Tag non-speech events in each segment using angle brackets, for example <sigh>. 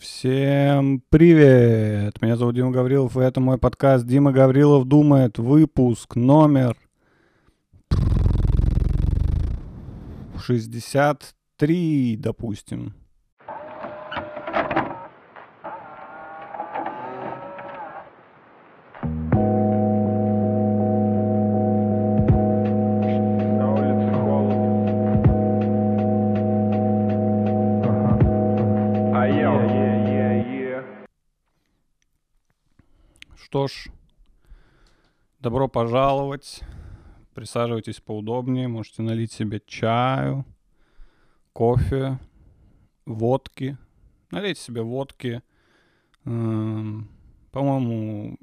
Всем привет! Меня зовут Дима Гаврилов, и это мой подкаст «Дима Гаврилов думает». Выпуск номер 63, допустим. Что ж, добро пожаловать. Присаживайтесь поудобнее, можете налить себе чаю, кофе, водки. Налейте себе водки. Эм, По-моему,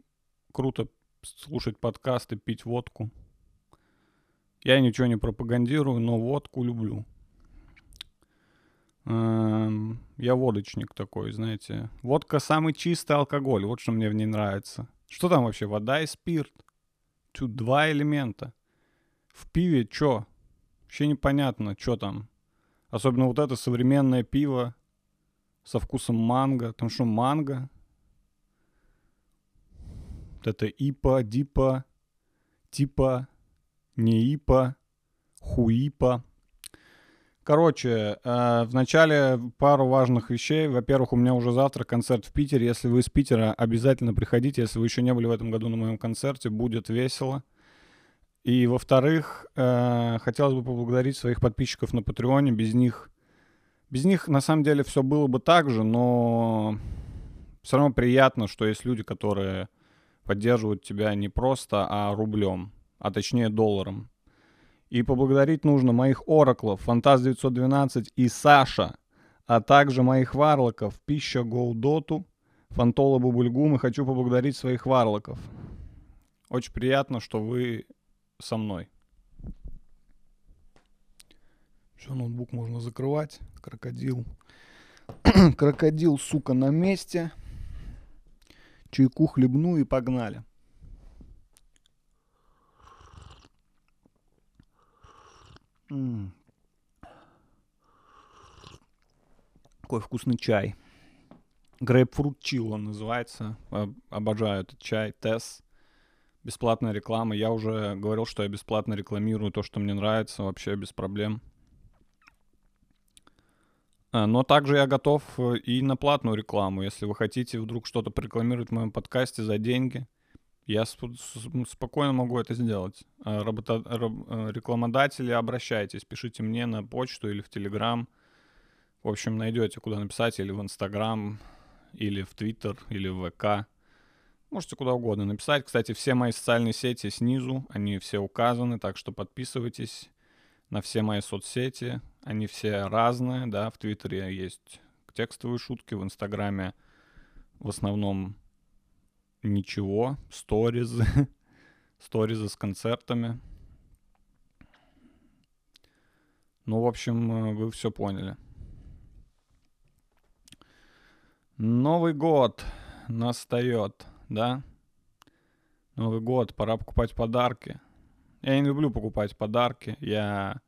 круто слушать подкасты, пить водку. Я ничего не пропагандирую, но водку люблю. Эм, Я водочник такой, знаете. Водка самый чистый алкоголь, вот что мне в ней нравится. Что там вообще, вода и спирт? Тут два элемента. В пиве чё? Вообще непонятно, что там. Особенно вот это современное пиво со вкусом манго. Там что, манго? Вот это ипа, дипа, типа, не ипа, хуипа. Короче, э, вначале пару важных вещей. Во-первых, у меня уже завтра концерт в Питере. Если вы из Питера, обязательно приходите. Если вы еще не были в этом году на моем концерте, будет весело. И во-вторых, э, хотелось бы поблагодарить своих подписчиков на Патреоне. Без них, без них на самом деле все было бы так же, но все равно приятно, что есть люди, которые поддерживают тебя не просто, а рублем, а точнее долларом. И поблагодарить нужно моих ораклов Фантаз 912 и Саша, а также моих варлоков Пища Гоудоту, Фантола Бубульгум и хочу поблагодарить своих варлоков. Очень приятно, что вы со мной. Все, ноутбук можно закрывать. Крокодил. <clears throat> Крокодил, сука, на месте. Чайку хлебну и погнали. М. Какой вкусный чай. Грейпфрут чил он называется. Об- Обожаю этот чай. Тесс. Бесплатная реклама. Я уже говорил, что я бесплатно рекламирую то, что мне нравится, вообще без проблем. А, Но также я готов э, и на платную рекламу. Если вы хотите вдруг что-то порекламировать в моем подкасте за деньги, я спокойно могу это сделать. А, работа- раб- Рекламодатели, обращайтесь, пишите мне на почту или в Телеграм. В общем, найдете, куда написать, или в Инстаграм, или в Твиттер, или в ВК. Можете куда угодно написать. Кстати, все мои социальные сети снизу, они все указаны, так что подписывайтесь на все мои соцсети. Они все разные, да, в Твиттере есть текстовые шутки, в Инстаграме в основном ничего, сторизы, <laughs> сторизы с концертами. Ну, в общем, э, вы все поняли. Новый год настает, да? Новый год, пора покупать подарки. Я не люблю покупать подарки. Я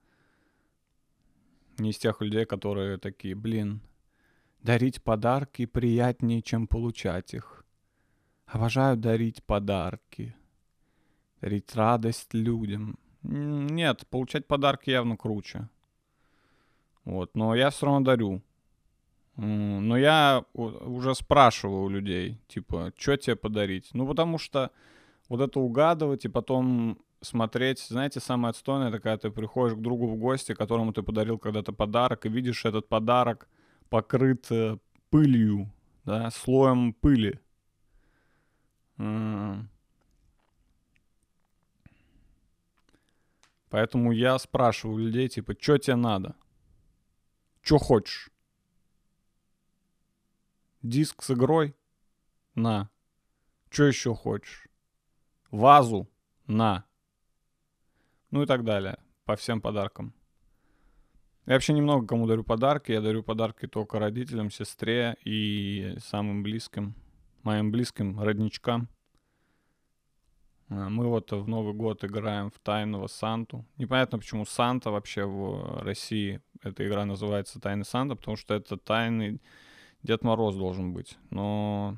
не из тех людей, которые такие, блин, дарить подарки приятнее, чем получать их. Обожаю дарить подарки. Дарить радость людям. Нет, получать подарки явно круче. Вот, но я все равно дарю. Но я уже спрашиваю у людей, типа, что тебе подарить? Ну, потому что вот это угадывать и потом смотреть, знаете, самое отстойное, это когда ты приходишь к другу в гости, которому ты подарил когда-то подарок, и видишь этот подарок покрыт э, пылью, да, слоем пыли. Поэтому я спрашиваю людей, типа, что тебе надо? Что хочешь? Диск с игрой? На. Что еще хочешь? Вазу? На. Ну и так далее. По всем подаркам. Я вообще немного кому дарю подарки. Я дарю подарки только родителям, сестре и самым близким, моим близким родничкам. А, Мы вот в Новый год играем в Тайного Санту. Непонятно, почему Санта вообще в России эта игра называется Тайный Санта, потому что это тайный Дед Мороз должен быть. Но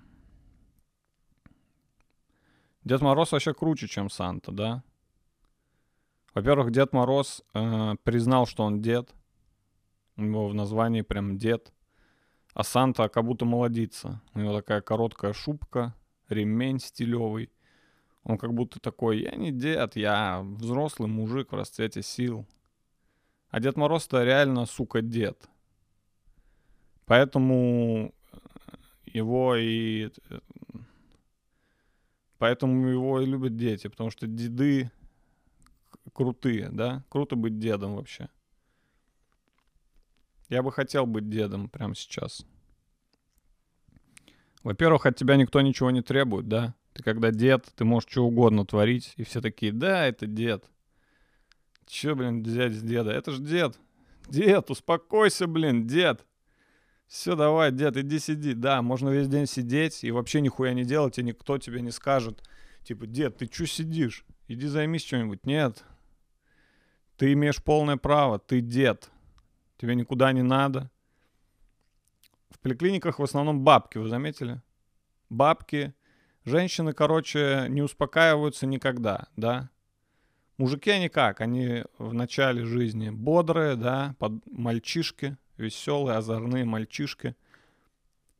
Дед Мороз вообще круче, чем Санта, да? Во-первых, Дед Мороз э, признал, что он дед. У него в названии прям дед. А Санта как будто молодится. У него такая короткая шубка, ремень стилевый. Он как будто такой, я не дед, я взрослый мужик в расцвете сил. А Дед Мороз-то реально, сука, дед. Поэтому его и... Поэтому его и любят дети, потому что деды крутые, да? Круто быть дедом вообще. Я бы хотел быть дедом прямо сейчас. Во-первых, от тебя никто ничего не требует, да? Ты когда дед, ты можешь что угодно творить, и все такие, да, это дед. Че, блин, взять с деда? Это ж дед. Дед, успокойся, блин, дед. Все, давай, дед, иди сиди. Да, можно весь день сидеть и вообще нихуя не делать, и никто тебе не скажет. Типа, дед, ты что сидишь? Иди займись чем-нибудь. Нет. Ты имеешь полное право, ты дед. Тебе никуда не надо. В поликлиниках в основном бабки, вы заметили? Бабки. Женщины, короче, не успокаиваются никогда, да? Мужики они как? Они в начале жизни бодрые, да, под мальчишки, веселые, озорные мальчишки.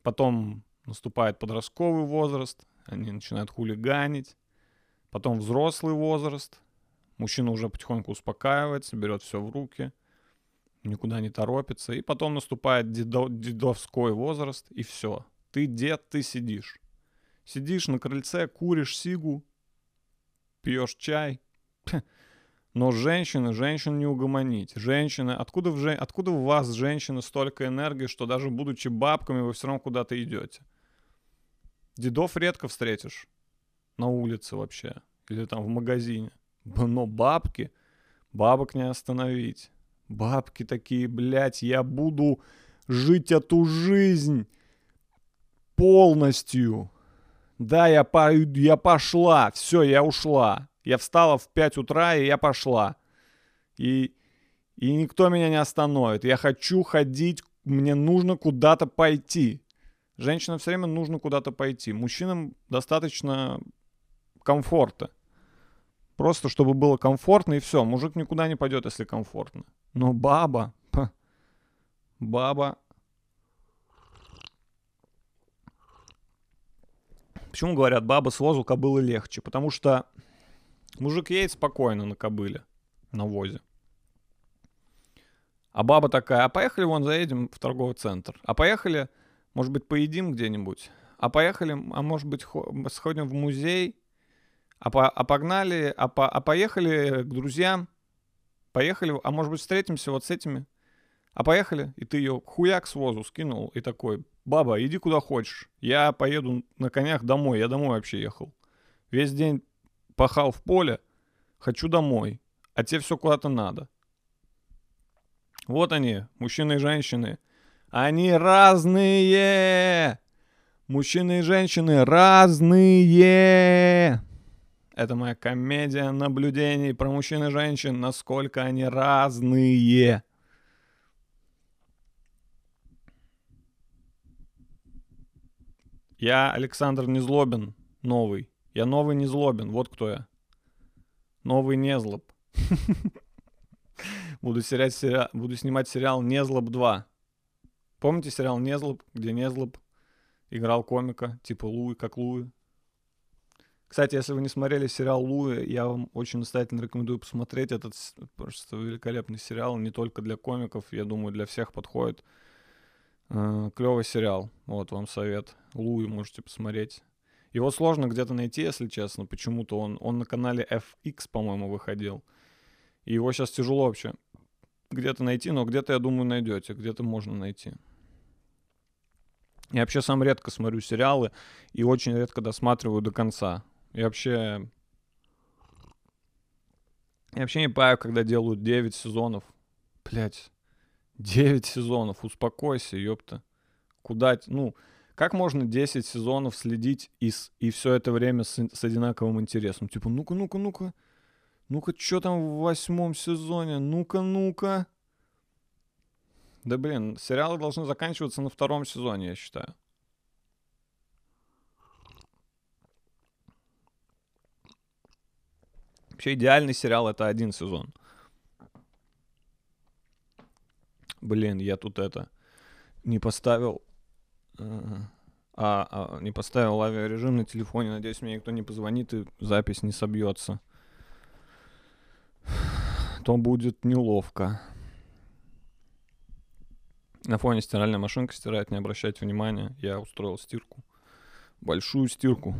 Потом наступает подростковый возраст, они начинают хулиганить. Потом взрослый возраст, мужчина уже потихоньку успокаивается, берет все в руки, никуда не торопится. И потом наступает дедо, дедовской возраст, и все. Ты дед, ты сидишь. Сидишь на крыльце, куришь сигу, пьешь чай, <laughs> но женщины, женщин не угомонить. Женщины, откуда в, жен... откуда у вас, женщины, столько энергии, что даже будучи бабками, вы все равно куда-то идете? Дедов редко встретишь на улице вообще. Или там в магазине. Но бабки, бабок не остановить. Бабки такие, блядь, я буду жить эту жизнь полностью. Да, я, по, я пошла, все, я ушла. Я встала в 5 утра, и я пошла. И, и никто меня не остановит. Я хочу ходить, мне нужно куда-то пойти. Женщинам все время нужно куда-то пойти. Мужчинам достаточно комфорта. Просто чтобы было комфортно и все. Мужик никуда не пойдет, если комфортно. Но баба, ха, баба Почему говорят, баба с возу кобылы легче? Потому что мужик едет спокойно на кобыле, на возе. А баба такая, а поехали вон заедем в торговый центр. А поехали, может быть, поедим где-нибудь. А поехали, а может быть, сходим в музей. А, по, а погнали, а, по, а поехали к друзьям. Поехали, а может быть, встретимся вот с этими. А поехали, и ты ее хуяк с возу скинул, и такой, баба, иди куда хочешь. Я поеду на конях домой. Я домой вообще ехал. Весь день пахал в поле. Хочу домой. А тебе все куда-то надо. Вот они, мужчины и женщины. Они разные. Мужчины и женщины разные. Это моя комедия наблюдений про мужчин и женщин, насколько они разные. Я Александр Незлобин, новый. Я новый Незлобин, вот кто я. Новый Незлоб. <laughs> Буду, сериать, сери... Буду снимать сериал Незлоб 2. Помните сериал Незлоб, где Незлоб играл комика, типа Луи, как Луи? Кстати, если вы не смотрели сериал Луи, я вам очень настоятельно рекомендую посмотреть. Этот просто великолепный сериал, не только для комиков, я думаю, для всех подходит. Э, клевый сериал. Вот вам совет. Луи можете посмотреть. Его сложно где-то найти, если честно. Почему-то он, он на канале FX, по-моему, выходил. И его сейчас тяжело вообще где-то найти, но где-то, я думаю, найдете. Где-то можно найти. Я вообще сам редко смотрю сериалы и очень редко досматриваю до конца. Я вообще... Я вообще не понимаю, когда делают 9 сезонов. Блять. 9 сезонов, успокойся, ёпта. Куда, ну, как можно 10 сезонов следить и, и все это время с, с одинаковым интересом? Типа, ну-ка, ну-ка, ну-ка, ну-ка, что там в восьмом сезоне? Ну-ка, ну-ка. Да блин, сериалы должны заканчиваться на втором сезоне, я считаю. Вообще идеальный сериал это один сезон. Блин, я тут это не поставил. э, А, а, не поставил авиарежим на телефоне. Надеюсь, мне никто не позвонит и запись не собьется. <sighs> То будет неловко. На фоне стиральная машинка стирает, не обращайте внимания. Я устроил стирку. Большую стирку.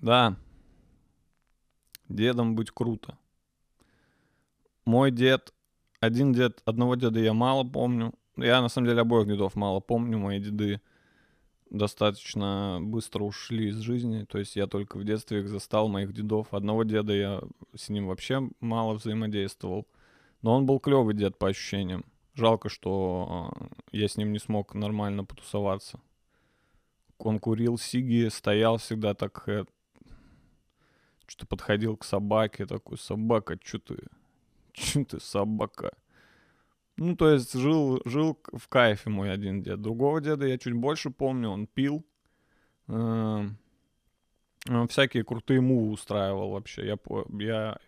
Да. Дедом быть круто. Мой дед, один дед, одного деда я мало помню. Я на самом деле обоих дедов мало помню. Мои деды достаточно быстро ушли из жизни. То есть я только в детстве их застал, моих дедов. Одного деда я с ним вообще мало взаимодействовал. Но он был клевый дед по ощущениям. Жалко, что э, я с ним не смог нормально потусоваться. Он курил сиги, стоял всегда так, э, что подходил к собаке, такой, собака, что ты, что ты собака? Ну, то есть жил, жил в кайфе мой один дед. Другого деда я чуть больше помню, он пил. Эм, всякие крутые мувы устраивал вообще. Я, я,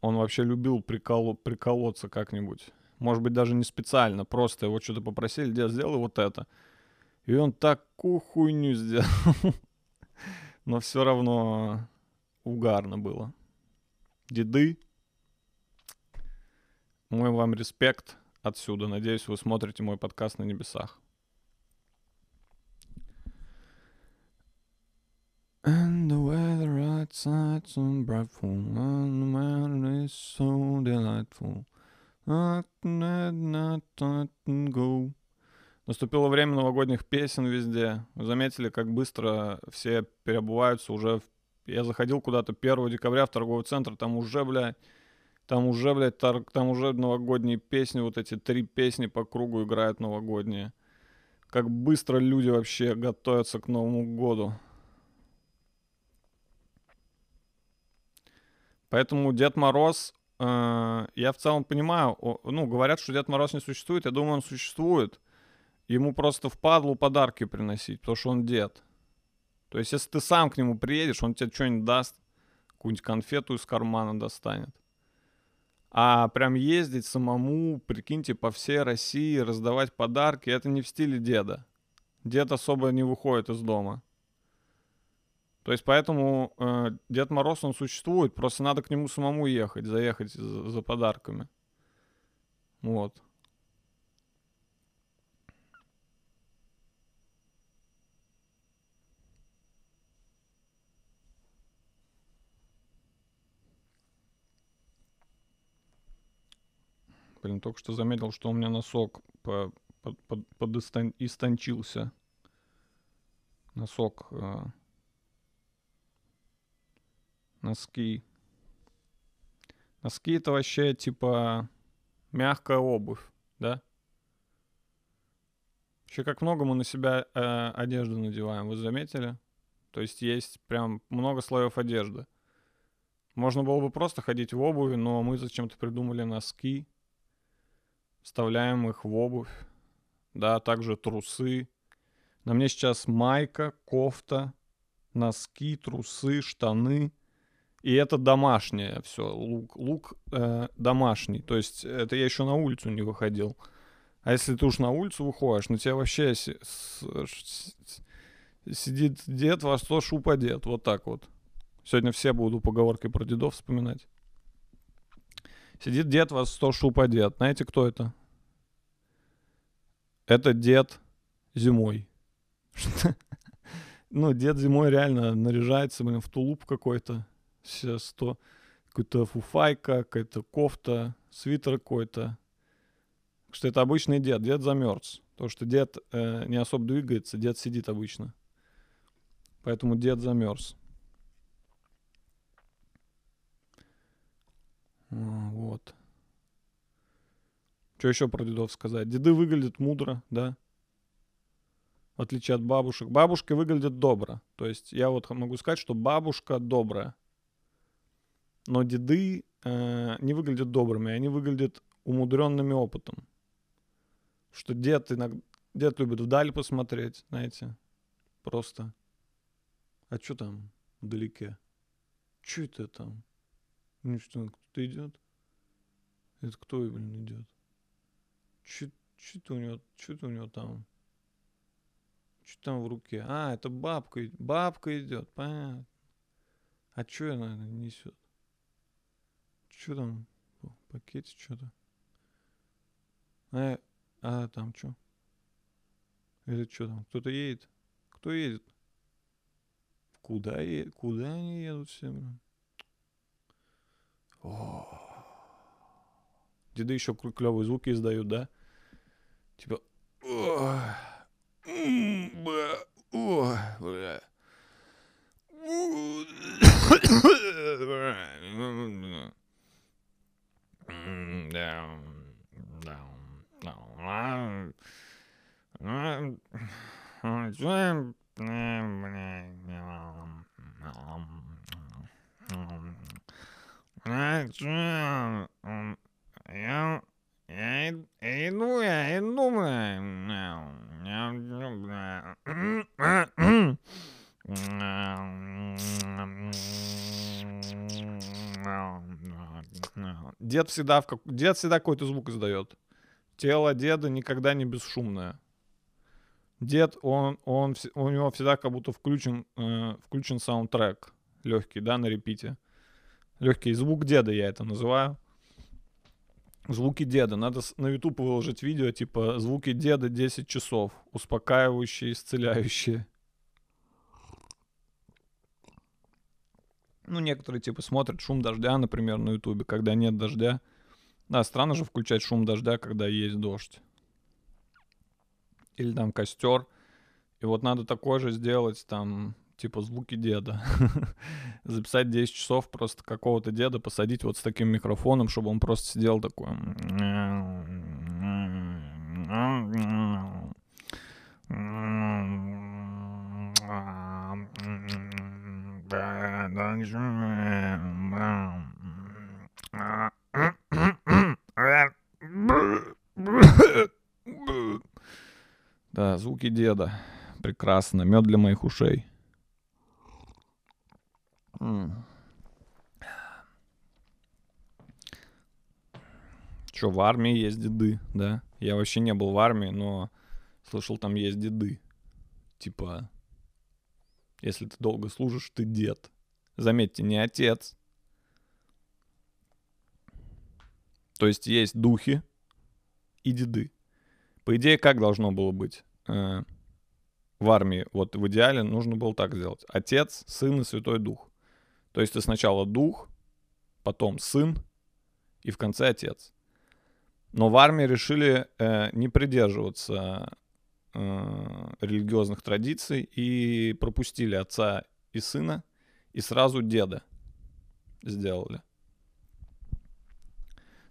он вообще любил приколо, приколоться как-нибудь. Может быть, даже не специально, просто его что-то попросили, дед, сделай вот это. И он такую хуйню сделал. <laughs> Но все равно угарно было. Деды, мой вам респект отсюда. Надеюсь, вы смотрите мой подкаст на небесах. And the weather outside so brightful, and the mountain is so delightful. Not, not, not, not go. Наступило время новогодних песен везде. Вы заметили, как быстро все переобуваются уже. В... Я заходил куда-то 1 декабря в торговый центр, там уже, блядь, там уже, блядь, тар- там уже новогодние песни, вот эти три песни по кругу играют новогодние. Как быстро люди вообще готовятся к Новому году. Поэтому Дед Мороз, э, я в целом понимаю, ну, говорят, что Дед Мороз не существует, я думаю, он существует. Ему просто впадлу подарки приносить, потому что он дед. То есть, если ты сам к нему приедешь, он тебе что-нибудь даст, какую-нибудь конфету из кармана достанет. А прям ездить самому, прикиньте, по всей России, раздавать подарки, это не в стиле деда. Дед особо не выходит из дома. То есть поэтому э, Дед Мороз, он существует, просто надо к нему самому ехать, заехать за, за подарками. Вот. Блин, только что заметил, что у меня носок по, под, под- подистон- истончился. Носок. э, носки. Носки это вообще типа мягкая обувь, да? Вообще как много мы на себя э, одежду надеваем, вы заметили? То есть есть прям много слоев одежды. Можно было бы просто ходить в обуви, но мы зачем-то придумали носки. Вставляем их в обувь. Да, также трусы. На мне сейчас майка, кофта, носки, трусы, штаны. И это домашнее все. Лук, лук э, домашний. То есть это я еще на улицу не выходил. А если ты уж на улицу выходишь, ну тебя вообще с- с- с- сидит дед во что шупа дед. Вот так вот. Сегодня все буду поговоркой про дедов вспоминать. Сидит дед во сто шупа дед. Знаете, кто это? Это дед зимой. <laughs> Ну, дед зимой реально наряжается, блин, в тулуп какой-то. Все сто... Какая-то фуфайка, какая-то кофта, свитер какой-то. Что это обычный дед. Дед замерз. Потому что дед э, не особо двигается, дед сидит обычно. Поэтому дед замерз. Вот. Что еще про дедов сказать? Деды выглядят мудро, да? в отличие от бабушек. Бабушка выглядит добро. То есть я вот могу сказать, что бабушка добрая. Но деды э, не выглядят добрыми, они выглядят умудренными опытом. Что дед иногда... Дед любит вдаль посмотреть, знаете. Просто. А что там вдалеке? Что это там? Ну что, кто-то идет? Это кто, блин, идет? Что-то у него, что-то у него там. Что там в руке? А, это бабка, бабка идет, понятно. А что она несет? Что там? Пакете что-то. А, а там что? Это что там? Кто-то едет? Кто едет? Куда едет? Куда они едут все? О. Деды еще клевые звуки издают, да? Типа... Я, я иду, я иду, Дед всегда, в как... Дед всегда какой-то звук издает. Тело деда никогда не бесшумное. Дед, он, он, у него всегда как будто включен, э, включен саундтрек легкий, да, на репите. Легкий звук деда я это называю. Звуки деда. Надо на YouTube выложить видео, типа звуки деда 10 часов. Успокаивающие, исцеляющие. Ну, некоторые типа смотрят шум дождя, например, на Ютубе, когда нет дождя. Да, странно же включать шум дождя, когда есть дождь. Или там костер. И вот надо такое же сделать, там, типа звуки деда. <laughs> Записать 10 часов просто какого-то деда, посадить вот с таким микрофоном, чтобы он просто сидел такой. Да, звуки деда. Прекрасно. Мед для моих ушей. Что, в армии есть деды, да? Я вообще не был в армии, но слышал, там есть деды. Типа, если ты долго служишь, ты дед. Заметьте, не отец. То есть есть духи и деды. По идее, как должно было быть? Э, в армии, вот в идеале нужно было так сделать. Отец, сын и Святой Дух. То есть ты сначала дух, потом сын и в конце отец. Но в армии решили э, не придерживаться э, религиозных традиций и пропустили отца и сына и сразу деда сделали.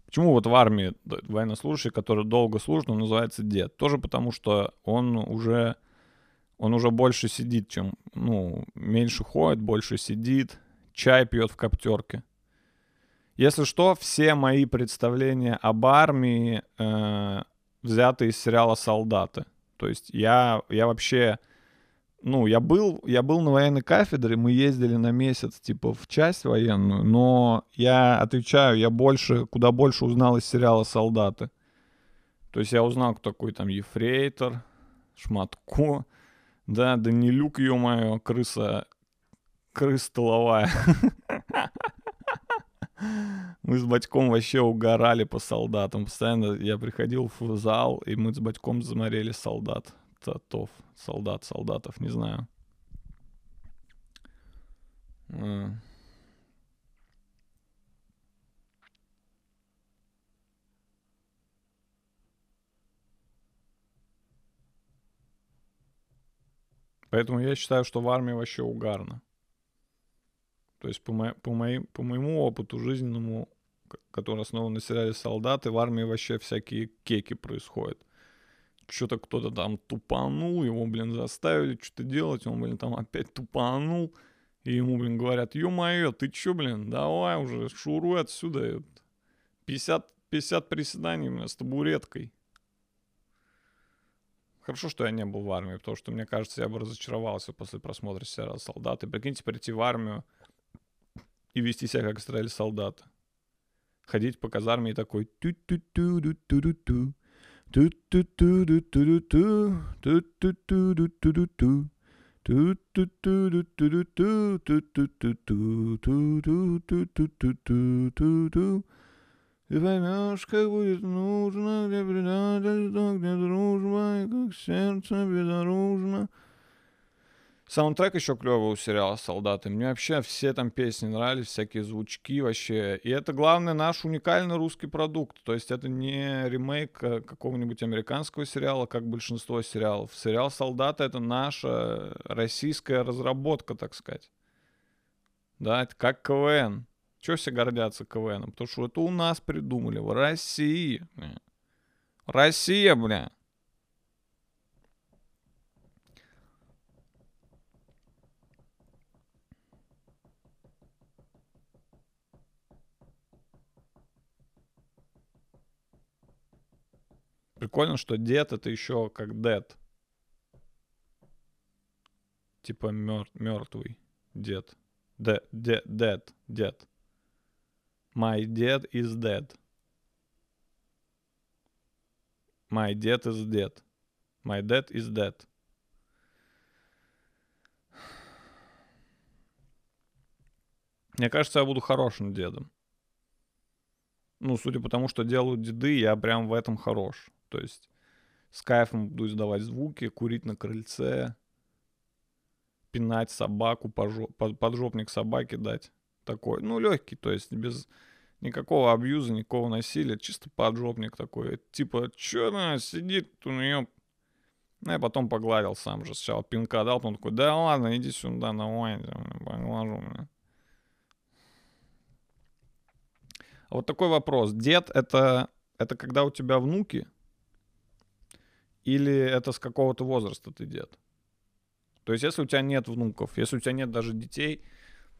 Почему вот в армии военнослужащий, который долго служит, он называется дед? Тоже потому, что он уже, он уже больше сидит, чем, ну, меньше ходит, больше сидит, чай пьет в коптерке. Если что, все мои представления об армии э, взяты из сериала «Солдаты». То есть я, я вообще, ну, я был, я был на военной кафедре, мы ездили на месяц, типа, в часть военную, но я отвечаю, я больше, куда больше узнал из сериала «Солдаты». То есть я узнал, кто такой там ефрейтор, Шматко, да, Данилюк, ё-моё, крыса крыс тыловая. Мы с батьком вообще угорали по солдатам. Постоянно я приходил в зал, и мы с батьком заморели солдат. Татов. Солдат, солдатов, не знаю. А. Поэтому я считаю, что в армии вообще угарно. То есть по, мо- по, моим, по моему опыту жизненному, который основан на сериале «Солдаты», в армии вообще всякие кеки происходят. что-то кто-то там тупанул, его, блин, заставили что-то делать, он, блин, там опять тупанул, и ему, блин, говорят, ё-моё, ты чё, блин, давай уже, шуруй отсюда, 50, 50 приседаний у меня с табуреткой. Хорошо, что я не был в армии, потому что, мне кажется, я бы разочаровался после просмотра сериала «Солдаты». Прикиньте, прийти в армию и вести себя как стреляли солдаты. Ходить по казарме и такой ту ту ту ту ту ту ту ту ту ту ту ту ту ту ту ту ту ту Ту-ту-ту-ту-ту-ту-ту-ту-ту-ту-ту-ту-ту-ту-ту. Ты поймешь, как будет нужно, где предательство, где дружба, и как сердце безоружно. Саундтрек еще клевый у сериала «Солдаты». Мне вообще все там песни нравились, всякие звучки вообще. И это, главное, наш уникальный русский продукт. То есть это не ремейк какого-нибудь американского сериала, как большинство сериалов. Сериал «Солдаты» — это наша российская разработка, так сказать. Да, это как КВН. Чего все гордятся КВНом? Потому что это у нас придумали, в России. Россия, бля. Прикольно, что дед это еще как дед. Типа мер- мертвый дед. Дед, дед, дед, дед. My dad is dead. My dad is dead. My dad is dead. Мне кажется, я буду хорошим дедом. Ну, судя по тому, что делают деды, я прям в этом хорош. То есть с кайфом буду издавать звуки, курить на крыльце, пинать собаку, поджопник собаке дать. Такой, ну, легкий, то есть без никакого абьюза, никакого насилия, чисто поджопник такой. Типа, что она сидит у нее... Ну, я потом погладил сам же. Сначала пинка дал, потом такой, да ладно, иди сюда, давай, поглажу меня. А вот такой вопрос. Дед это, это когда у тебя внуки? Или это с какого-то возраста ты дед? То есть, если у тебя нет внуков, если у тебя нет даже детей,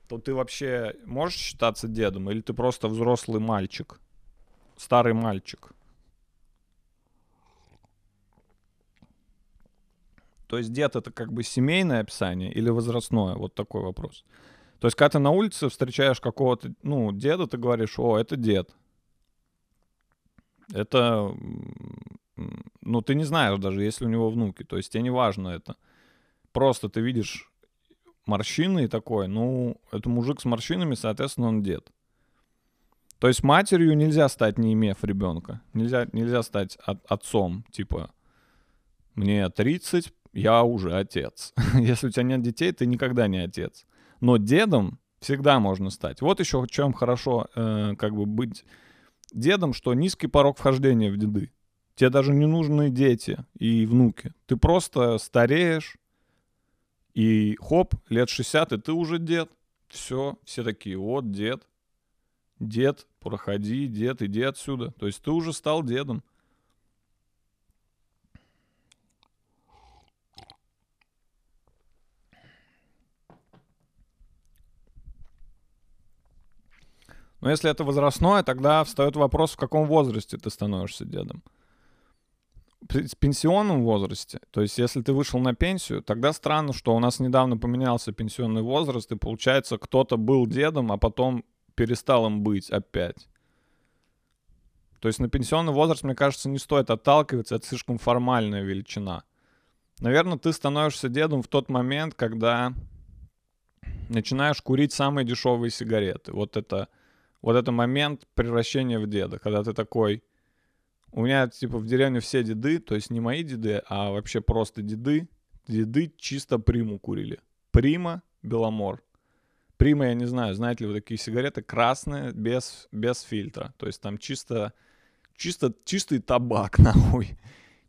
то ты вообще можешь считаться дедом, или ты просто взрослый мальчик, старый мальчик? То есть дед это как бы семейное описание или возрастное? Вот такой вопрос. То есть, когда ты на улице встречаешь какого-то, ну, деда, ты говоришь, о, это дед. Это, ну, ты не знаешь даже, если у него внуки. То есть, тебе не важно это. Просто ты видишь морщины и такой, ну, это мужик с морщинами, соответственно, он дед. То есть матерью нельзя стать, не имев ребенка. Нельзя, нельзя стать от, отцом, типа, мне 30, я уже отец. <laughs> Если у тебя нет детей, ты никогда не отец. Но дедом всегда можно стать. Вот еще чем хорошо э, как бы быть дедом, что низкий порог вхождения в деды. Тебе даже не нужны дети и внуки. Ты просто стареешь, и хоп, лет 60, и ты уже дед. Все, все такие, вот дед, дед, проходи, дед, иди отсюда. То есть ты уже стал дедом. Но если это возрастное, тогда встает вопрос, в каком возрасте ты становишься дедом пенсионном возрасте, то есть если ты вышел на пенсию, тогда странно, что у нас недавно поменялся пенсионный возраст, и получается, кто-то был дедом, а потом перестал им быть опять. То есть на пенсионный возраст, мне кажется, не стоит отталкиваться, это слишком формальная величина. Наверное, ты становишься дедом в тот момент, когда начинаешь курить самые дешевые сигареты. Вот это, вот это момент превращения в деда, когда ты такой, у меня, типа, в деревне все деды, то есть не мои деды, а вообще просто деды. Деды чисто приму курили. Прима, Беломор. Прима, я не знаю, знаете ли вы такие сигареты, красные, без, без фильтра. То есть там чисто, чисто, чистый табак, <laughs> нахуй.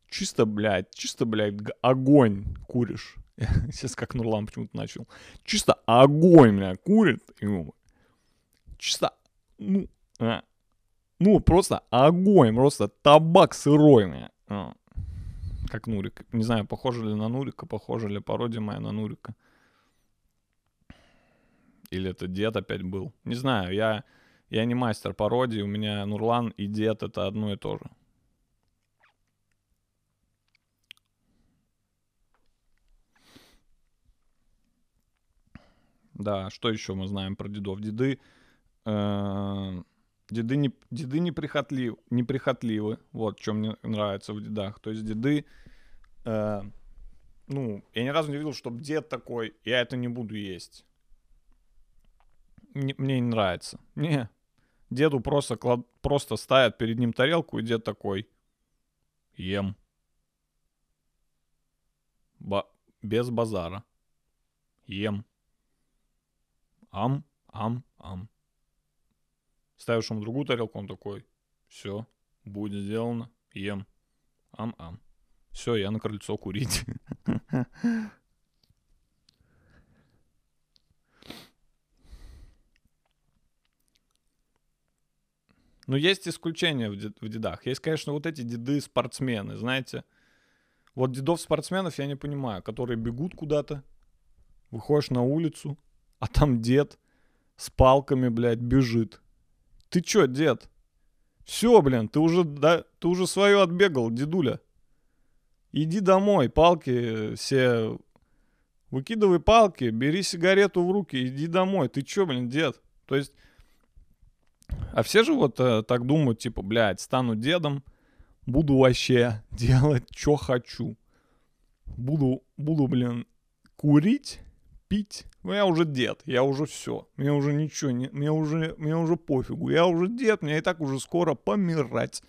Чисто, блядь, чисто, блядь, огонь куришь. <laughs> Сейчас как Нурлан почему-то начал. Чисто огонь, блядь, курит. Чисто, ну, а, ну, просто огонь, просто табак сырой. А. Как Нурик. Не знаю, похоже ли на Нурика, похожа ли пародия моя на Нурика. Или это дед опять был. Не знаю, я, я не мастер пародии, у меня Нурлан и дед это одно и то же. Да, что еще мы знаем про дедов? Деды, э, деды, не, деды неприхотлив, неприхотливы. Вот что мне нравится в дедах. То есть деды, э, ну, я ни разу не видел, чтобы дед такой, я это не буду есть. Не- мне не нравится. Не, деду просто, клад, просто ставят перед ним тарелку, и дед такой, ем. Ба- без базара. Ем. Ам, ам, ам. Ставишь ему другую тарелку, он такой, все, будет сделано, ем. Ам, ам. Все, я на крыльцо курить. <laughs> Но есть исключения в, дед- в дедах. Есть, конечно, вот эти деды-спортсмены, знаете. Вот дедов-спортсменов я не понимаю, которые бегут куда-то, выходишь на улицу, а там дед с палками, блядь, бежит. Ты чё, дед? Все, блин, ты уже, да, ты уже свое отбегал, дедуля. Иди домой, палки все... Выкидывай палки, бери сигарету в руки, иди домой. Ты чё, блин, дед? То есть... А все же вот э, так думают, типа, блядь, стану дедом, буду вообще <laughs> делать, что хочу. Буду, буду, блин, курить, пить. Ну, я уже дед, я уже все. Мне уже ничего, не, мне, уже, мне уже пофигу. Я уже дед, мне и так уже скоро помирать.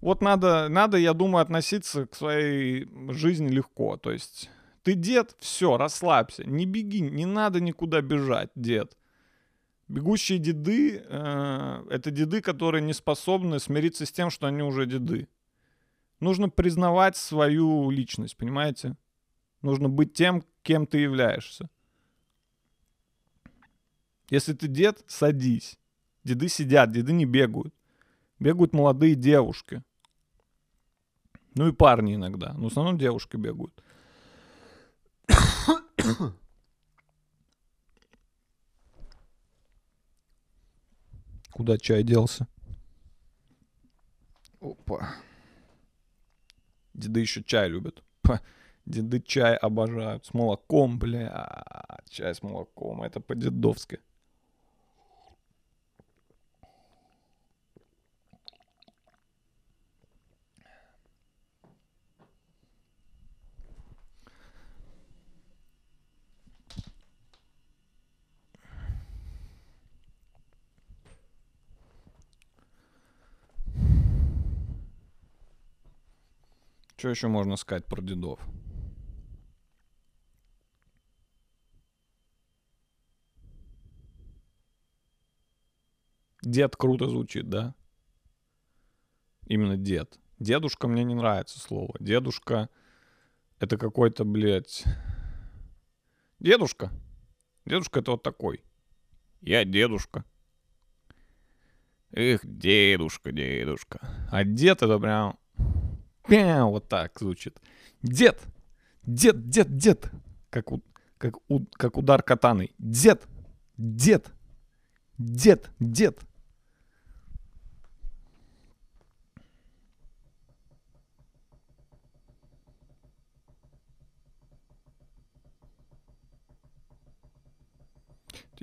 Вот надо, надо, я думаю, относиться к своей жизни легко. То есть ты дед, все, расслабься, не беги, не надо никуда бежать, дед. Бегущие деды э, это деды, которые не способны смириться с тем, что они уже деды. Нужно признавать свою личность, понимаете? Нужно быть тем, кем ты являешься. Если ты дед, садись. Деды сидят, деды не бегают. Бегают молодые девушки. Ну и парни иногда. Но в основном девушки бегают. Куда чай делся? Опа. Деды еще чай любят. Деды чай обожают. С молоком, бля. Чай с молоком. Это по-дедовски. Что еще можно сказать про дедов? Дед круто звучит, да? Именно дед. Дедушка мне не нравится слово. Дедушка это какой-то, блядь... Дедушка. Дедушка это вот такой. Я дедушка. Эх, дедушка, дедушка. А дед это прям... Пя, Вот так звучит. Дед! Дед, дед, дед! Как, у, как, у, как удар катаной. Дед! Дед! Дед! Дед!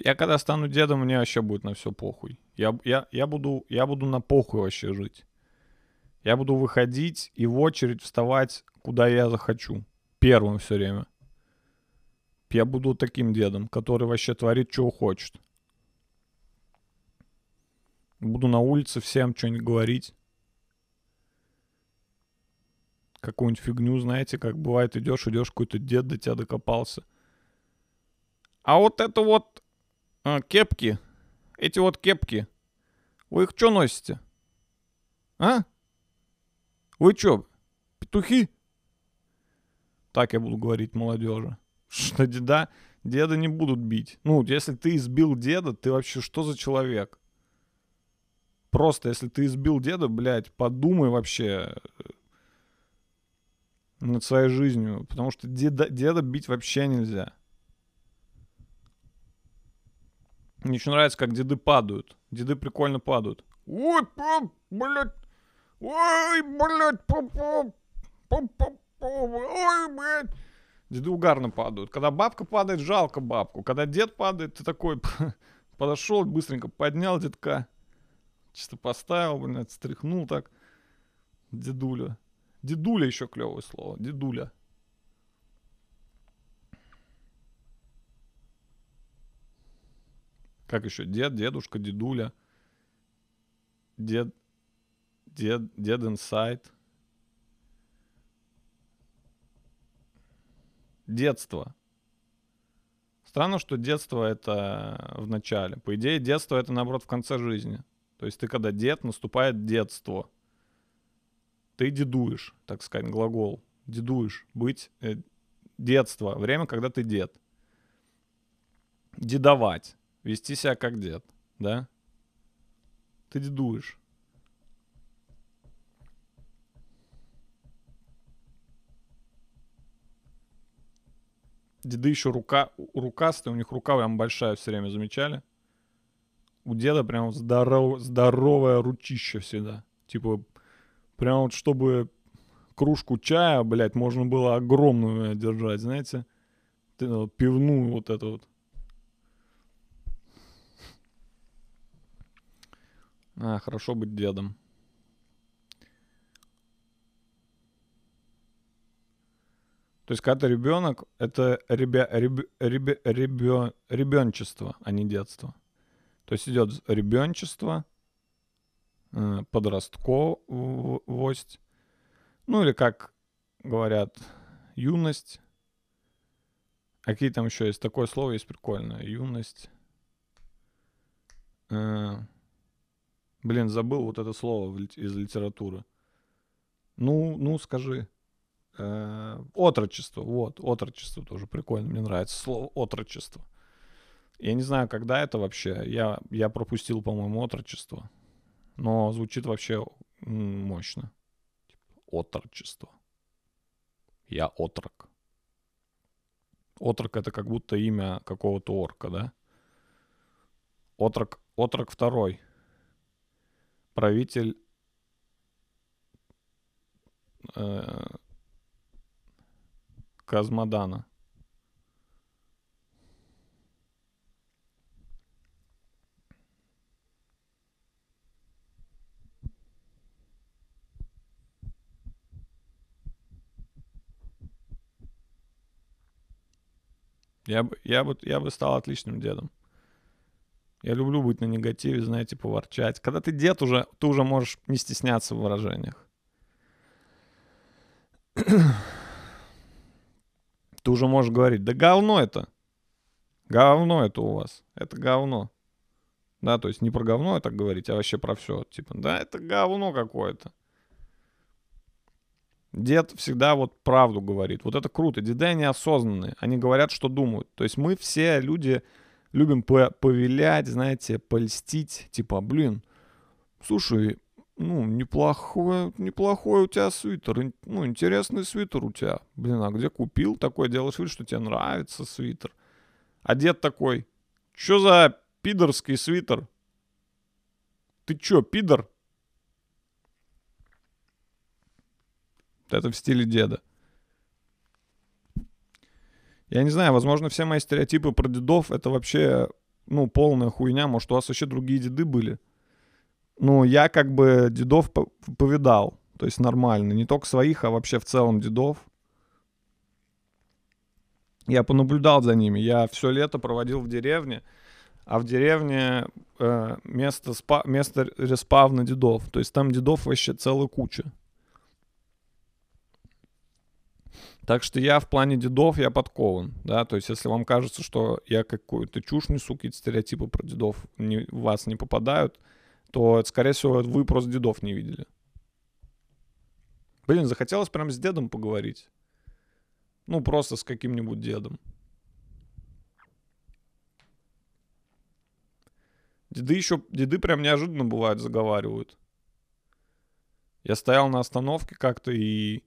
Я когда стану дедом, мне вообще будет на все похуй. Я, я, я, буду, я буду на похуй вообще жить. Я буду выходить и в очередь вставать, куда я захочу. Первым все время. Я буду таким дедом, который вообще творит, что хочет. Буду на улице всем что-нибудь говорить. Какую-нибудь фигню, знаете, как бывает, идешь, идешь, какой-то дед до тебя докопался. А вот это вот а, кепки, эти вот кепки, вы их что носите? А? Вы чё, петухи? Так я буду говорить молодежи. <laughs> Что деда, деда не будут бить. Ну, если ты избил деда, ты вообще что за человек? Просто, если ты избил деда, блядь, подумай вообще. над своей жизнью, потому что деда, деда бить вообще нельзя. Мне еще нравится, как деды падают. Деды прикольно падают. Ой, пап, блядь. Ой, блядь, папа. Папа, ой, блядь. Деды угарно падают. Когда бабка падает, жалко бабку. Когда дед падает, ты такой <laughs> подошел, быстренько поднял детка. Чисто поставил, блядь, стряхнул так. Дедуля. Дедуля еще клевое слово. Дедуля. Как еще? Дед, дедушка, дедуля. Дед, дед, дед инсайд. Детство. Странно, что детство это в начале. По идее, детство это наоборот в конце жизни. То есть ты когда дед, наступает детство. Ты дедуешь, так сказать, глагол. Дедуешь. Быть э, детство. Время, когда ты дед. Дедовать. Вести себя как дед. Да? Ты дедуешь. Деды еще рука, рукастые, у них рука прям большая все время, замечали? У деда прям здоров, здоровая ручища всегда. Типа, прям вот чтобы кружку чая, блядь, можно было огромную держать, знаете? Пивную вот эту вот. А, хорошо быть дедом. То есть, когда ты ребенок, это ребя, реб, реб, ребё, ребенчество, а не детство. То есть идет ребенчество, э, подростковость, ну или как говорят, юность. А какие там еще есть? Такое слово есть прикольное. Юность. Блин, забыл вот это слово из литературы. Ну, ну, скажи. Э, отрочество, вот, отрочество тоже прикольно, мне нравится слово отрочество. Я не знаю, когда это вообще, я, я пропустил, по-моему, отрочество, но звучит вообще мощно. Отрочество. Я отрок. Отрок это как будто имя какого-то орка, да? Отрок, отрок второй. Правитель э, Казмадана. Я бы, я, бы, я бы стал отличным дедом. Я люблю быть на негативе, знаете, поворчать. Когда ты дед уже, ты уже можешь не стесняться в выражениях. ты уже можешь говорить, да говно это. Говно это у вас. Это говно. Да, то есть не про говно это говорить, а вообще про все. Типа, да, это говно какое-то. Дед всегда вот правду говорит. Вот это круто. Деды, они осознанные. Они говорят, что думают. То есть мы все люди любим повелять, знаете, польстить. Типа, блин, слушай, ну, неплохой, неплохой у тебя свитер. Ну, интересный свитер у тебя. Блин, а где купил такой? Делаешь вид, что тебе нравится свитер. Дед такой, что за пидорский свитер? Ты чё, пидор? Это в стиле деда. Я не знаю, возможно, все мои стереотипы про дедов это вообще, ну, полная хуйня. Может, у вас вообще другие деды были? ну, я как бы дедов повидал. То есть нормально. Не только своих, а вообще в целом дедов. Я понаблюдал за ними. Я все лето проводил в деревне. А в деревне э, место, спа, место респавна дедов. То есть там дедов вообще целая куча. Так что я в плане дедов, я подкован, да, то есть если вам кажется, что я какую-то чушь несу, какие-то стереотипы про дедов не, вас не попадают, то, скорее всего, вы просто дедов не видели. Блин, захотелось прям с дедом поговорить. Ну, просто с каким-нибудь дедом. Деды еще, деды прям неожиданно бывают, заговаривают. Я стоял на остановке как-то и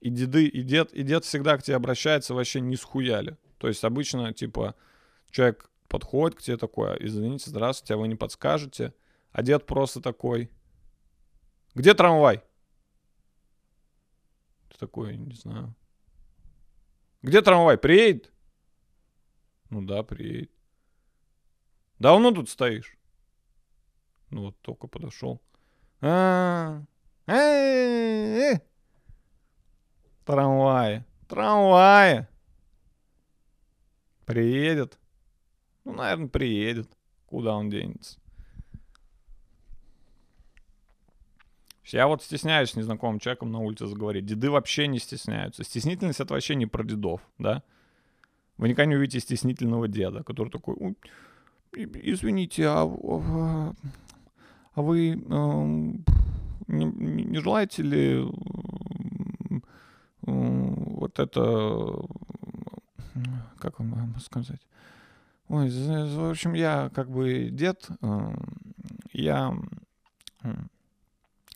И деды, и дед, и дед всегда к тебе обращается вообще не схуяли. То есть обычно, типа, человек подходит к тебе такой, извините, здравствуйте, а вы не подскажете? А дед просто такой, где трамвай? Ты такой, не знаю. Где трамвай? Приедет? Ну да, приедет. Давно тут стоишь? Ну вот только подошел. А, э, Трамвай. Трамвай. Приедет. Ну, наверное, приедет. Куда он денется? Я вот стесняюсь с незнакомым человеком на улице заговорить. Деды вообще не стесняются. Стеснительность это вообще не про дедов, да? Вы никогда не увидите стеснительного деда, который такой, извините, а, а, а вы э, не, не желаете ли вот это, как вам сказать? Ой, в общем, я как бы дед, э, я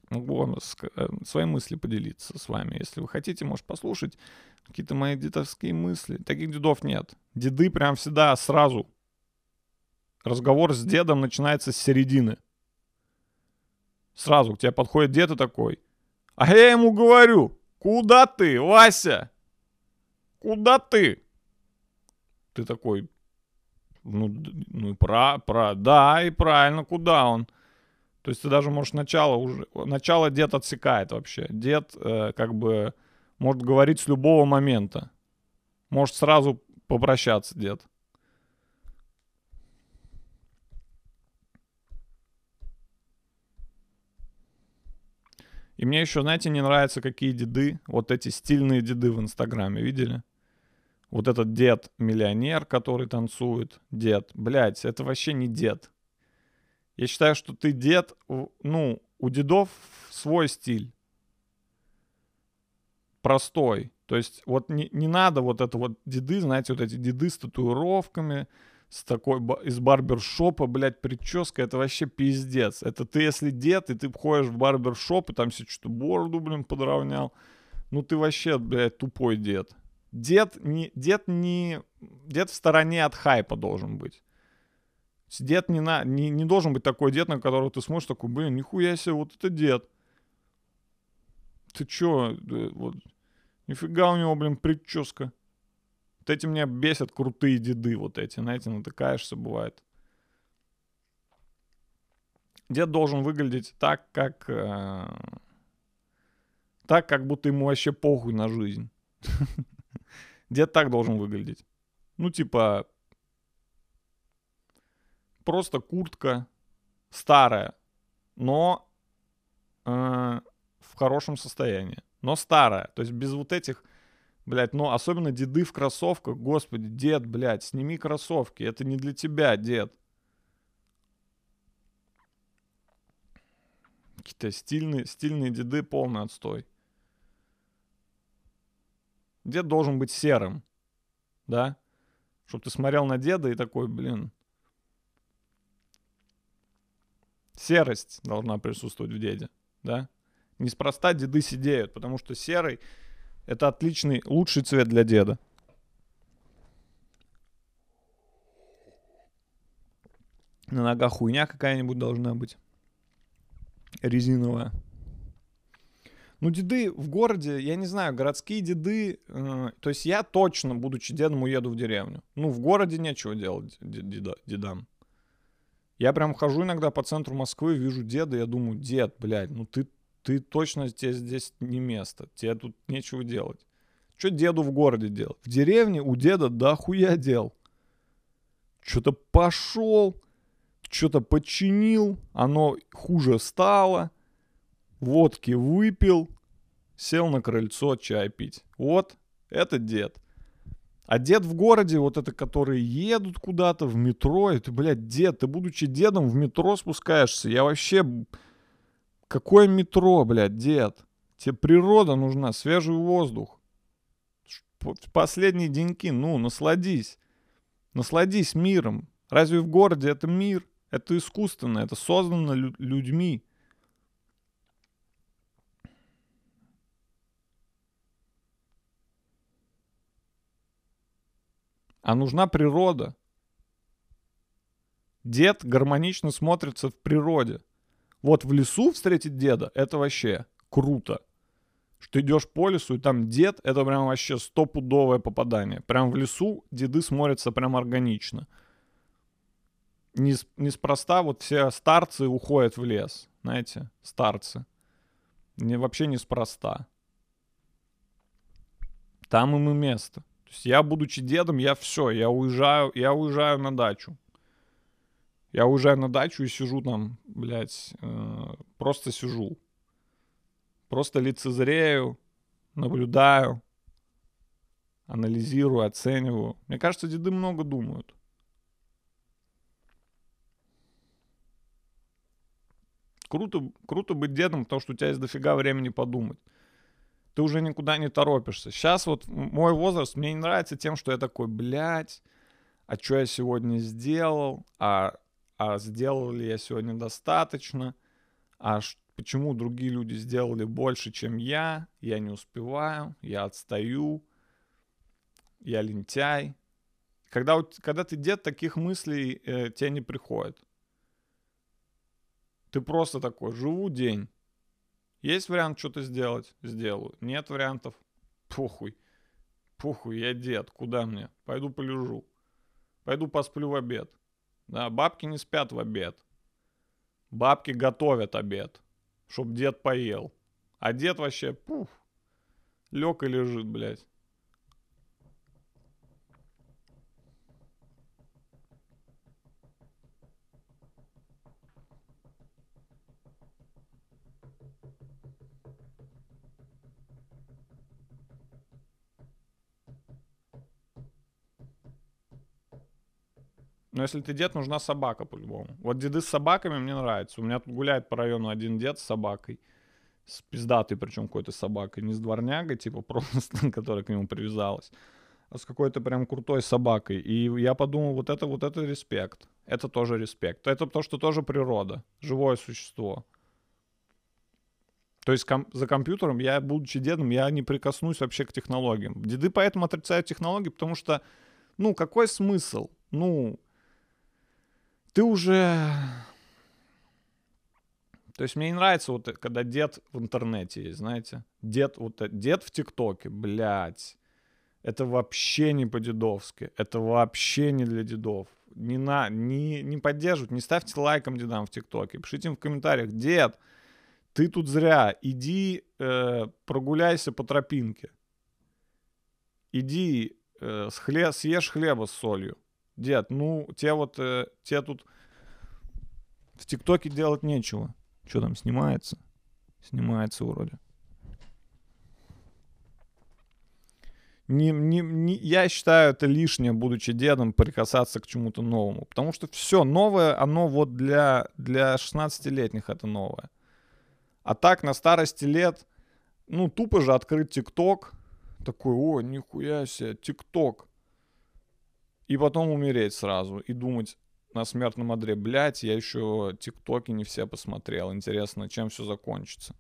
могу э, свои мысли поделиться с вами. Если вы хотите, может послушать какие-то мои дедовские мысли. Таких дедов нет. Деды прям всегда сразу. Разговор с дедом начинается с середины. Сразу к тебе подходит дед и такой. А я ему говорю, куда ты, Вася? Куда ты? Ты такой, ну, ну про, про, да, и правильно, куда он? То есть ты даже можешь начало уже... Начало дед отсекает вообще. Дед э, как бы может говорить с любого момента. Может сразу попрощаться дед. И мне еще, знаете, не нравятся какие деды, вот эти стильные деды в Инстаграме, видели? Вот этот дед-миллионер, который танцует, дед, блядь, это вообще не дед. Я считаю, что ты дед, ну, у дедов свой стиль. Простой. То есть вот не, не надо вот это вот деды, знаете, вот эти деды с татуировками, с такой из барбершопа, блядь, прическа, это вообще пиздец. Это ты, если дед, и ты ходишь в барбершоп, и там себе что-то бороду, блин, подровнял, ну ты вообще, блядь, тупой дед. Дед не, дед не, дед в стороне от хайпа должен быть. Дед не, на, не, не должен быть такой дед, на которого ты смотришь, такой, блин, нихуя себе, вот это дед. Ты чё, вот, нифига у него, блин, прическа. Вот эти меня бесят крутые деды вот эти, знаете, натыкаешься, бывает. Дед должен выглядеть так, как... Э, так, как будто ему вообще похуй на жизнь. <laughs> Дед так должен выглядеть. Ну, типа, просто куртка старая, но э, в хорошем состоянии. Но старая. То есть без вот этих, блядь, ну особенно деды в кроссовках. Господи, дед, блядь, сними кроссовки. Это не для тебя, дед. Какие-то стильные, стильные деды, полный отстой. Дед должен быть серым, да? Чтобы ты смотрел на деда и такой, блин, Серость должна присутствовать в деде, да? Неспроста деды сидеют, потому что серый — это отличный, лучший цвет для деда. На ногах хуйня какая-нибудь должна быть. Резиновая. Ну, деды в городе, я не знаю, городские деды, э, то есть я точно, будучи дедом, уеду в деревню. Ну, в городе нечего делать деда, дедам. Я прям хожу иногда по центру Москвы, вижу деда, я думаю, дед, блядь, ну ты, ты точно тебе здесь не место, тебе тут нечего делать. Что деду в городе делать? В деревне у деда да хуя дел. Что-то пошел, что-то починил, оно хуже стало, водки выпил, сел на крыльцо чай пить. Вот, это дед. А дед в городе, вот это, которые едут куда-то в метро, это, блядь, дед, ты, будучи дедом, в метро спускаешься. Я вообще... Какое метро, блядь, дед? Тебе природа нужна, свежий воздух. Последние деньки, ну, насладись. Насладись миром. Разве в городе это мир? Это искусственно, это создано лю- людьми. А нужна природа. Дед гармонично смотрится в природе – вот в лесу встретить деда — это вообще круто. Что идешь по лесу, и там дед — это прям вообще стопудовое попадание. Прям в лесу деды смотрятся прям органично. Нес- Неспроста вот все старцы уходят в лес, знаете, старцы. Не, вообще неспроста. Там им и место. То есть я, будучи дедом, я все, я уезжаю, я уезжаю на дачу. Я уезжаю на дачу и сижу там, блядь, э, просто сижу. Просто лицезрею, наблюдаю, анализирую, оцениваю. Мне кажется, деды много думают. Круто, круто быть дедом, потому что у тебя есть дофига времени подумать. Ты уже никуда не торопишься. Сейчас вот мой возраст мне не нравится тем, что я такой, блядь, а что я сегодня сделал, а, а сделал ли я сегодня достаточно, а почему другие люди сделали больше, чем я, я не успеваю, я отстаю, я лентяй. Когда, когда ты дед, таких мыслей э, тебе не приходит. Ты просто такой, живу день. Есть вариант что-то сделать? Сделаю. Нет вариантов? Похуй. Похуй, я дед. Куда мне? Пойду полежу. Пойду посплю в обед. Да, бабки не спят в обед. Бабки готовят обед, чтоб дед поел. А дед вообще, пуф, лег и лежит, блядь. Но если ты дед, нужна собака по-любому. Вот деды с собаками мне нравятся. У меня тут гуляет по району один дед с собакой. С пиздатой причем какой-то собакой. Не с дворнягой, типа <laughs> просто, которая к нему привязалась. А с какой-то прям крутой собакой. И я подумал, вот это, вот это респект. Это тоже респект. Это то, что тоже природа. Живое существо. То есть ком- за компьютером я, будучи дедом, я не прикоснусь вообще к технологиям. Деды поэтому отрицают технологии, потому что, ну, какой смысл? Ну, ты уже... То есть мне не нравится вот, э, когда дед в интернете есть, знаете. Дед, вот, э, дед в ТикТоке, блядь. Это вообще не по-дедовски. Это вообще не для дедов. Не, на, не, не поддерживать, не ставьте лайком дедам в ТикТоке. Пишите им в комментариях, дед, ты тут зря, иди э, прогуляйся по тропинке. Иди э, с хле- съешь хлеба с солью. Дед, ну, тебе вот, э, тебе тут в ТикТоке делать нечего. Что там снимается? Снимается вроде. Не, не, не, я считаю это лишнее, будучи дедом, прикасаться к чему-то новому. Потому что все новое, оно вот для, для 16-летних это новое. А так на старости лет, ну, тупо же открыть ТикТок. Такой, о, нихуя себе, ТикТок. И потом умереть сразу. И думать на смертном одре, блядь, я еще ТикТоки не все посмотрел. Интересно, чем все закончится.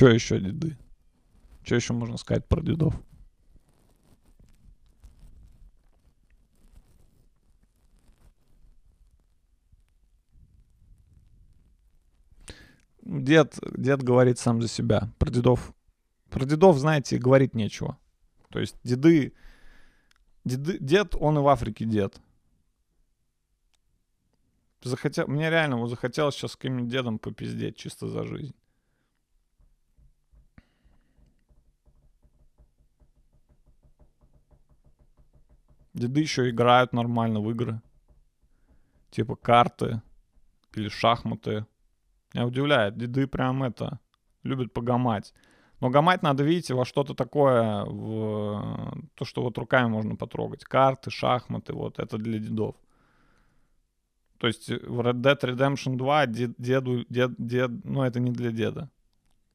Че еще деды? Что еще можно сказать про дедов? Дед, дед говорит сам за себя. Про дедов. Про дедов, знаете, говорить нечего. То есть деды, деды дед, он и в Африке дед. Захотел, мне реально вот захотелось сейчас с каким-нибудь дедом попиздеть чисто за жизнь. Деды еще играют нормально в игры. Типа карты или шахматы. Меня удивляет, деды прям это любит погамать. Но гамать надо, видите, во что-то такое, в то, что вот руками можно потрогать. Карты, шахматы, вот это для дедов. То есть в Red Dead Redemption 2 дед, деду, дед, дед, ну это не для деда.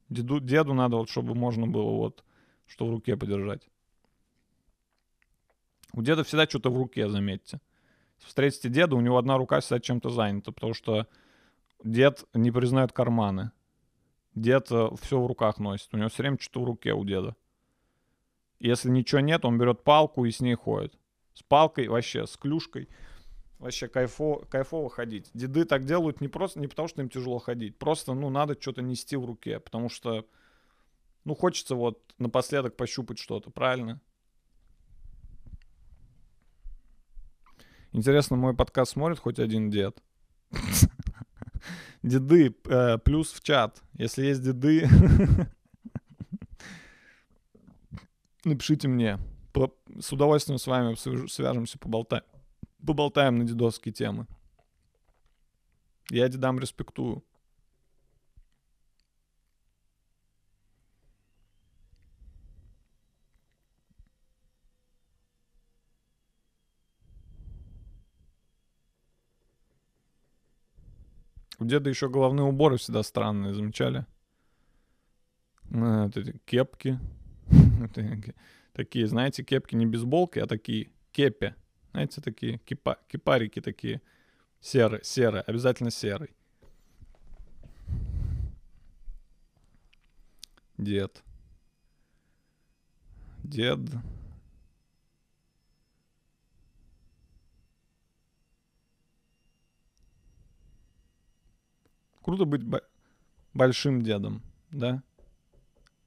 Деду, деду надо вот, чтобы можно было вот, что в руке подержать. У деда всегда что-то в руке, заметьте. Встретите деда, у него одна рука всегда чем-то занята, потому что дед не признает карманы. Дед э, все в руках носит. У него все время что-то в руке у деда. Если ничего нет, он берет палку и с ней ходит. С палкой вообще, с клюшкой. Вообще кайфово, кайфово ходить. Деды так делают не просто не потому, что им тяжело ходить. Просто, ну, надо что-то нести в руке. Потому что, ну, хочется вот напоследок пощупать что-то, правильно? Интересно, мой подкаст смотрит хоть один дед? <laughs> Деды, э, плюс в чат. Если есть деды, <laughs> напишите мне. С удовольствием с вами свяжемся, поболтаем. Поболтаем на дедовские темы. Я дедам респектую. У деда еще головные уборы всегда странные, замечали? Вот эти кепки. <laughs> такие, знаете, кепки не бейсболки, а такие кепи. Знаете, такие кипа, кипарики такие. Серые, серые, обязательно серый. Дед. Дед. Круто быть большим дедом, да?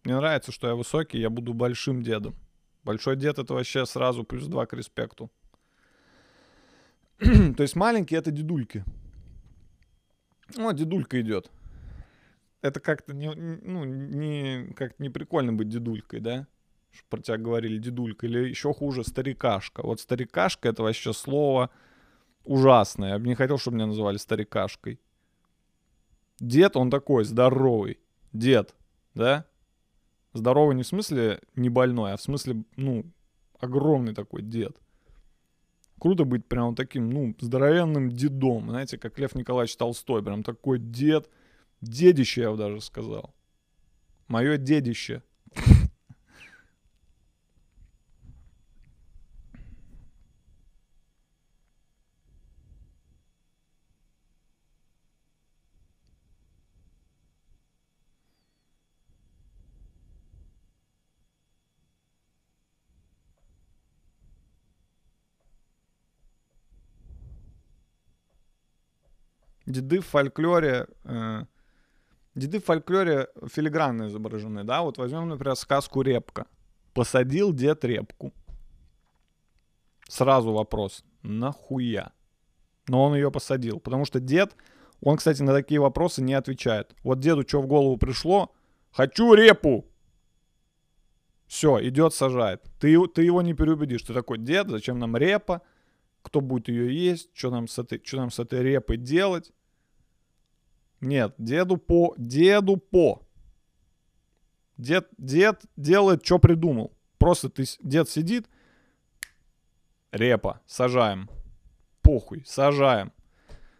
Мне нравится, что я высокий, я буду большим дедом. Большой дед это вообще сразу плюс два к респекту. <clears throat> То есть маленькие это дедульки. Вот дедулька идет. Это как-то не, ну, не, как не прикольно быть дедулькой, да? Что про тебя говорили дедулька. Или еще хуже старикашка. Вот старикашка это вообще слово ужасное. Я бы не хотел, чтобы меня называли старикашкой. Дед, он такой здоровый. Дед, да? Здоровый не в смысле не больной, а в смысле, ну, огромный такой дед. Круто быть прям таким, ну, здоровенным дедом. Знаете, как Лев Николаевич Толстой. Прям такой дед. Дедище, я бы даже сказал. Мое дедище. Деды в фольклоре, э, деды в фольклоре филигранно изображены, да, вот возьмем, например, сказку «Репка». Посадил дед репку. Сразу вопрос, нахуя? Но он ее посадил, потому что дед, он, кстати, на такие вопросы не отвечает. Вот деду что в голову пришло? Хочу репу! Все, идет, сажает. Ты, ты его не переубедишь. Ты такой, дед, зачем нам репа? Кто будет ее есть? Что нам с этой, что нам с этой репой делать? Нет, деду по, деду по. Дед, дед делает, что придумал. Просто ты, дед сидит, репа, сажаем. Похуй, сажаем.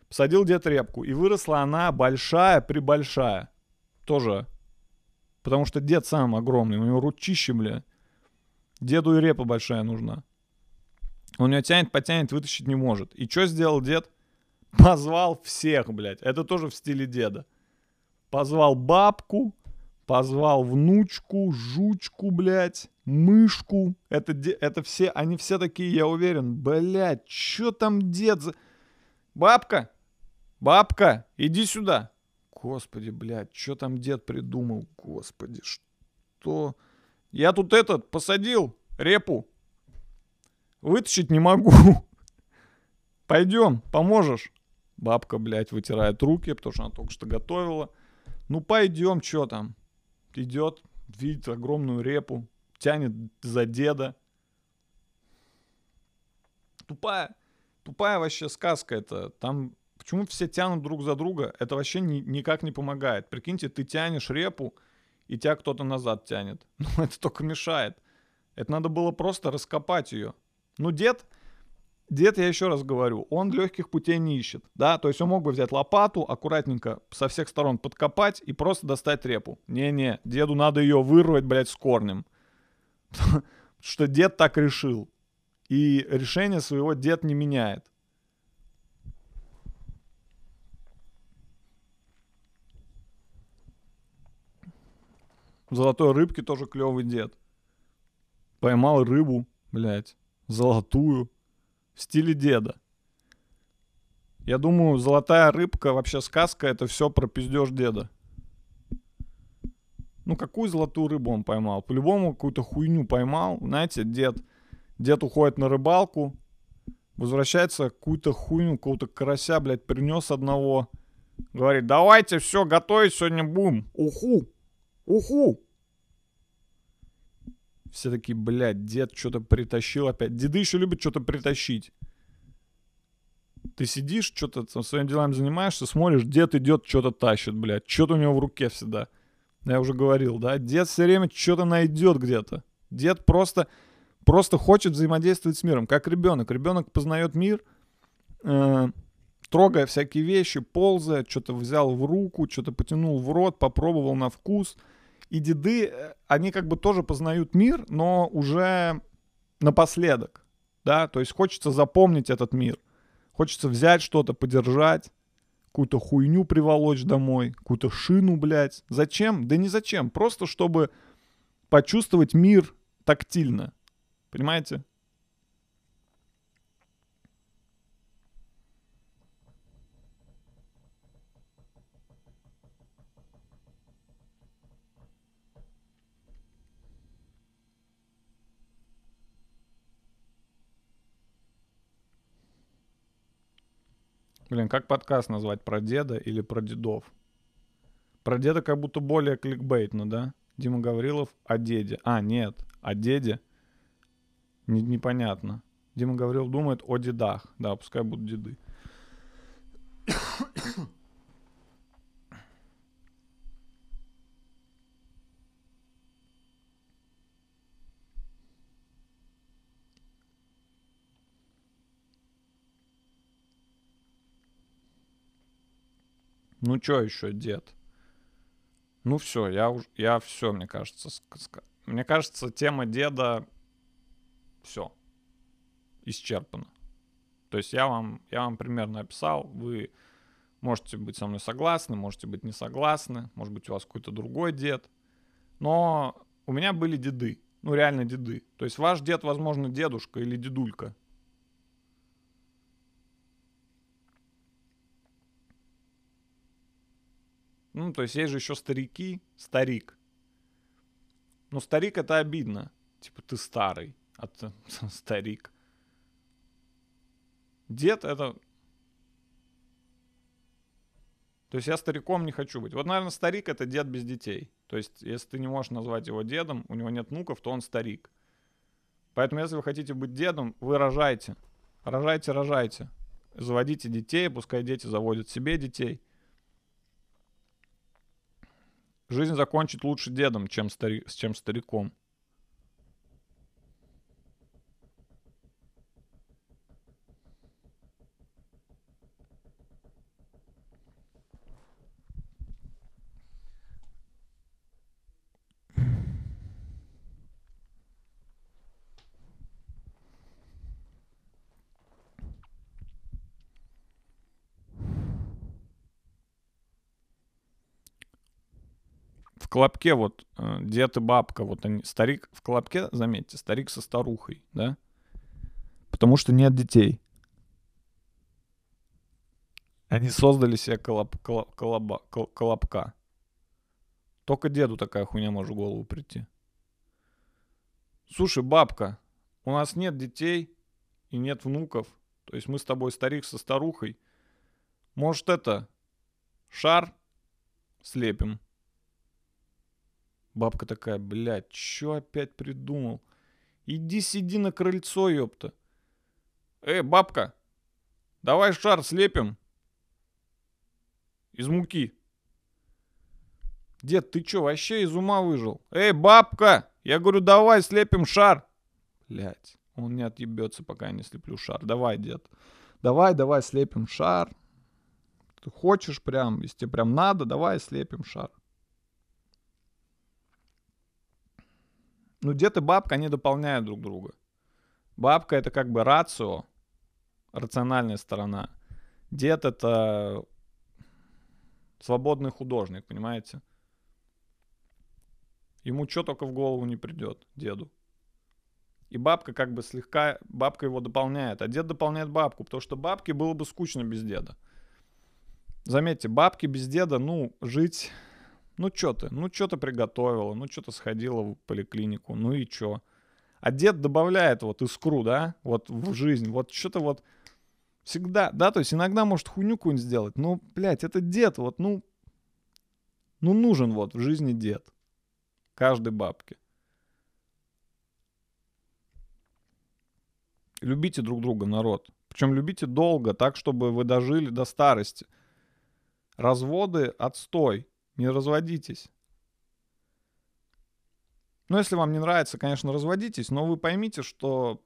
Посадил дед репку, и выросла она большая, прибольшая. Тоже. Потому что дед сам огромный, у него ручище, бля. Деду и репа большая нужна. Он ее тянет, потянет, вытащить не может. И что сделал дед? Позвал всех, блядь. Это тоже в стиле деда. Позвал бабку, позвал внучку, жучку, блядь, мышку. Это, это все, они все такие, я уверен. Блядь, что там дед за... Бабка, бабка, иди сюда. Господи, блядь, что там дед придумал? Господи, что? Я тут этот посадил репу. Вытащить не могу. <laughs> Пойдем, поможешь. Бабка, блядь, вытирает руки, потому что она только что готовила. Ну, пойдем, что там? Идет, видит огромную репу, тянет за деда. Тупая, тупая вообще сказка это. Там почему все тянут друг за друга? Это вообще ни, никак не помогает. Прикиньте, ты тянешь репу, и тебя кто-то назад тянет. <laughs> Ну, это только мешает. Это надо было просто раскопать ее. Ну, дед, дед, я еще раз говорю, он легких путей не ищет, да, то есть он мог бы взять лопату, аккуратненько со всех сторон подкопать и просто достать репу. Не-не, деду надо ее вырвать, блядь, с корнем. <laughs> Что дед так решил. И решение своего дед не меняет. Золотой рыбки тоже клевый дед. Поймал рыбу, блядь, золотую, в стиле деда. Я думаю, золотая рыбка, вообще сказка, это все про пиздеж деда. Ну, какую золотую рыбу он поймал? По-любому какую-то хуйню поймал. Знаете, дед, дед уходит на рыбалку, возвращается, какую-то хуйню, какого-то карася, блядь, принес одного. Говорит, давайте все, готовить сегодня будем. Уху, уху. Все такие, блядь, дед что-то притащил опять. Деды еще любят что-то притащить. Ты сидишь, что-то там своими делами занимаешься, смотришь, дед идет, что-то тащит, блядь. Что-то у него в руке всегда. Я уже говорил, да? Дед все время что-то найдет где-то. Дед просто, просто хочет взаимодействовать с миром, как ребенок. Ребенок познает мир, э, трогая всякие вещи, ползая, что-то взял в руку, что-то потянул в рот, попробовал на вкус – и деды, э, они как бы тоже познают мир, но уже напоследок, да, то есть хочется запомнить этот мир, хочется взять что-то, подержать, какую-то хуйню приволочь домой, какую-то шину, блядь. Зачем? Да не зачем, просто чтобы почувствовать мир тактильно, понимаете? Блин, как подкаст назвать? Про деда или про дедов? Про деда как будто более кликбейтно, да? Дима Гаврилов о деде. А, нет, о деде. Не, непонятно. Дима Гаврилов думает о дедах. Да, пускай будут деды. Ну что еще, дед? Ну все, я уж, я все, мне кажется, мне кажется, тема деда все исчерпана. То есть я вам, я вам примерно описал, вы можете быть со мной согласны, можете быть не согласны, может быть у вас какой-то другой дед, но у меня были деды, ну реально деды. То есть ваш дед, возможно, дедушка или дедулька, Ну, то есть есть же еще старики, старик. Ну, старик это обидно. Типа ты старый, а ты <laughs> старик. Дед это... То есть я стариком не хочу быть. Вот, наверное, старик это дед без детей. То есть, если ты не можешь назвать его дедом, у него нет внуков, то он старик. Поэтому, если вы хотите быть дедом, вы рожайте. Рожайте, рожайте. Заводите детей, пускай дети заводят себе детей. Жизнь закончить лучше дедом, чем, стари... чем стариком. Колобке вот э, дед и бабка, вот они, старик в колобке, заметьте, старик со старухой, да? Потому что нет детей. Они создали себе колоб, колоб, колоба, кол, колобка. Только деду такая хуйня может в голову прийти. Слушай, бабка, у нас нет детей и нет внуков. То есть мы с тобой старик со старухой. Может это, шар слепим? Бабка такая, блядь, чё опять придумал? Иди сиди на крыльцо, ёпта. Эй, бабка, давай шар слепим. Из муки. Дед, ты чё, вообще из ума выжил? Эй, бабка! Я говорю, давай слепим шар. Блять, он не отъебется, пока я не слеплю шар. Давай, дед. Давай, давай, слепим шар. Ты хочешь прям, если тебе прям надо, давай слепим шар. Ну, дед и бабка, они дополняют друг друга. Бабка это как бы рацио, рациональная сторона. Дед это свободный художник, понимаете? Ему что только в голову не придет, деду. И бабка как бы слегка, бабка его дополняет, а дед дополняет бабку, потому что бабке было бы скучно без деда. Заметьте, бабки без деда, ну, жить, ну, что ты, ну, что ты приготовила, ну, что-то сходила в поликлинику, ну и что. А дед добавляет вот искру, да, вот в жизнь, вот что-то вот всегда, да, то есть иногда может хуйню какую-нибудь сделать, но, блядь, это дед, вот, ну, ну, нужен вот в жизни дед. Каждой бабке. Любите друг друга, народ. Причем любите долго, так, чтобы вы дожили до старости. Разводы — отстой. Не разводитесь. Ну, если вам не нравится, конечно, разводитесь, но вы поймите, что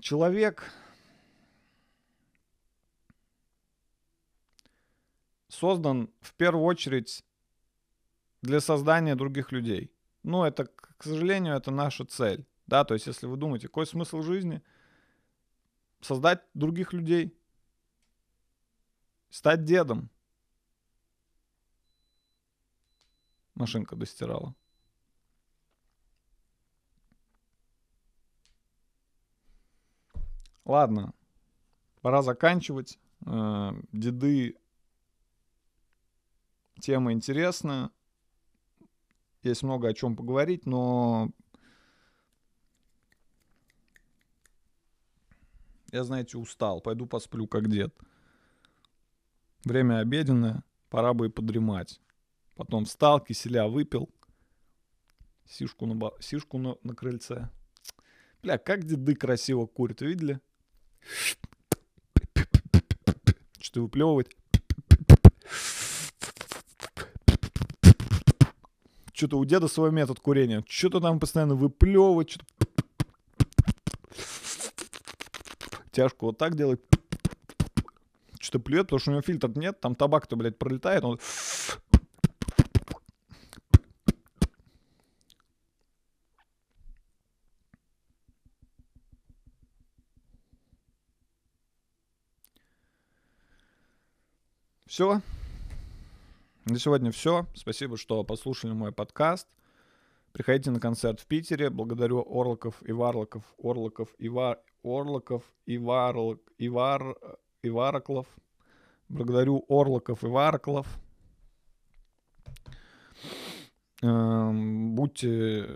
человек создан в первую очередь для создания других людей. Ну, это, к сожалению, это наша цель. Да, то есть, если вы думаете, какой смысл жизни? Создать других людей. Стать дедом. Машинка достирала. Ладно, пора заканчивать. Э, деды тема интересная. Есть много о чем поговорить, но я, знаете, устал. Пойду посплю, как дед. Время обеденное, пора бы и подремать. Потом встал, киселя выпил. Сишку на. Сишку на, на крыльце. Бля, как деды красиво курят, видели? Что-то выплевывать. Что-то у деда свой метод курения. Что-то там постоянно выплевывать, что-то тяжко вот так делать. Что-то плюет, потому что у него фильтр нет, там табак-то, блядь, пролетает, он... Все. На сегодня все. Спасибо, что послушали мой подкаст. Приходите на концерт в Питере. Благодарю Орлоков и Варлоков, Орлоков и Вар... Орлоков и Варлок... и Вар... и Вараклов. Благодарю Орлоков и Вараклов. Эм, будьте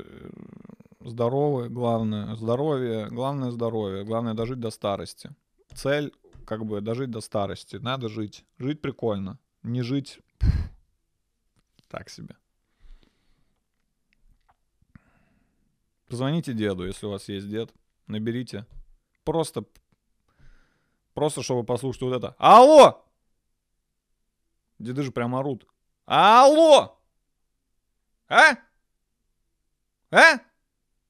здоровы, главное здоровье, главное здоровье, главное дожить до старости. Цель как бы дожить до старости. Надо жить. Жить прикольно. Не жить <laughs> так себе. Позвоните деду, если у вас есть дед. Наберите. Просто, просто чтобы послушать вот это. Алло! Деды же прям орут. Алло! А? А?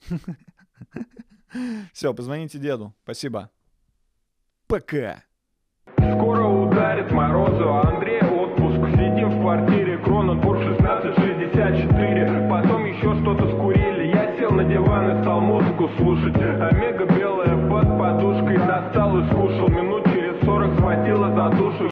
<laughs> Все, позвоните деду. Спасибо. Пока. Скоро ударит морозу, а Андрей отпуск. Сидим в квартире, Кроненбург 1664. Потом еще что-то скурили. Я сел на диван и стал музыку слушать. Омега белая под подушкой достал и скушал. Минут через сорок схватила за душу.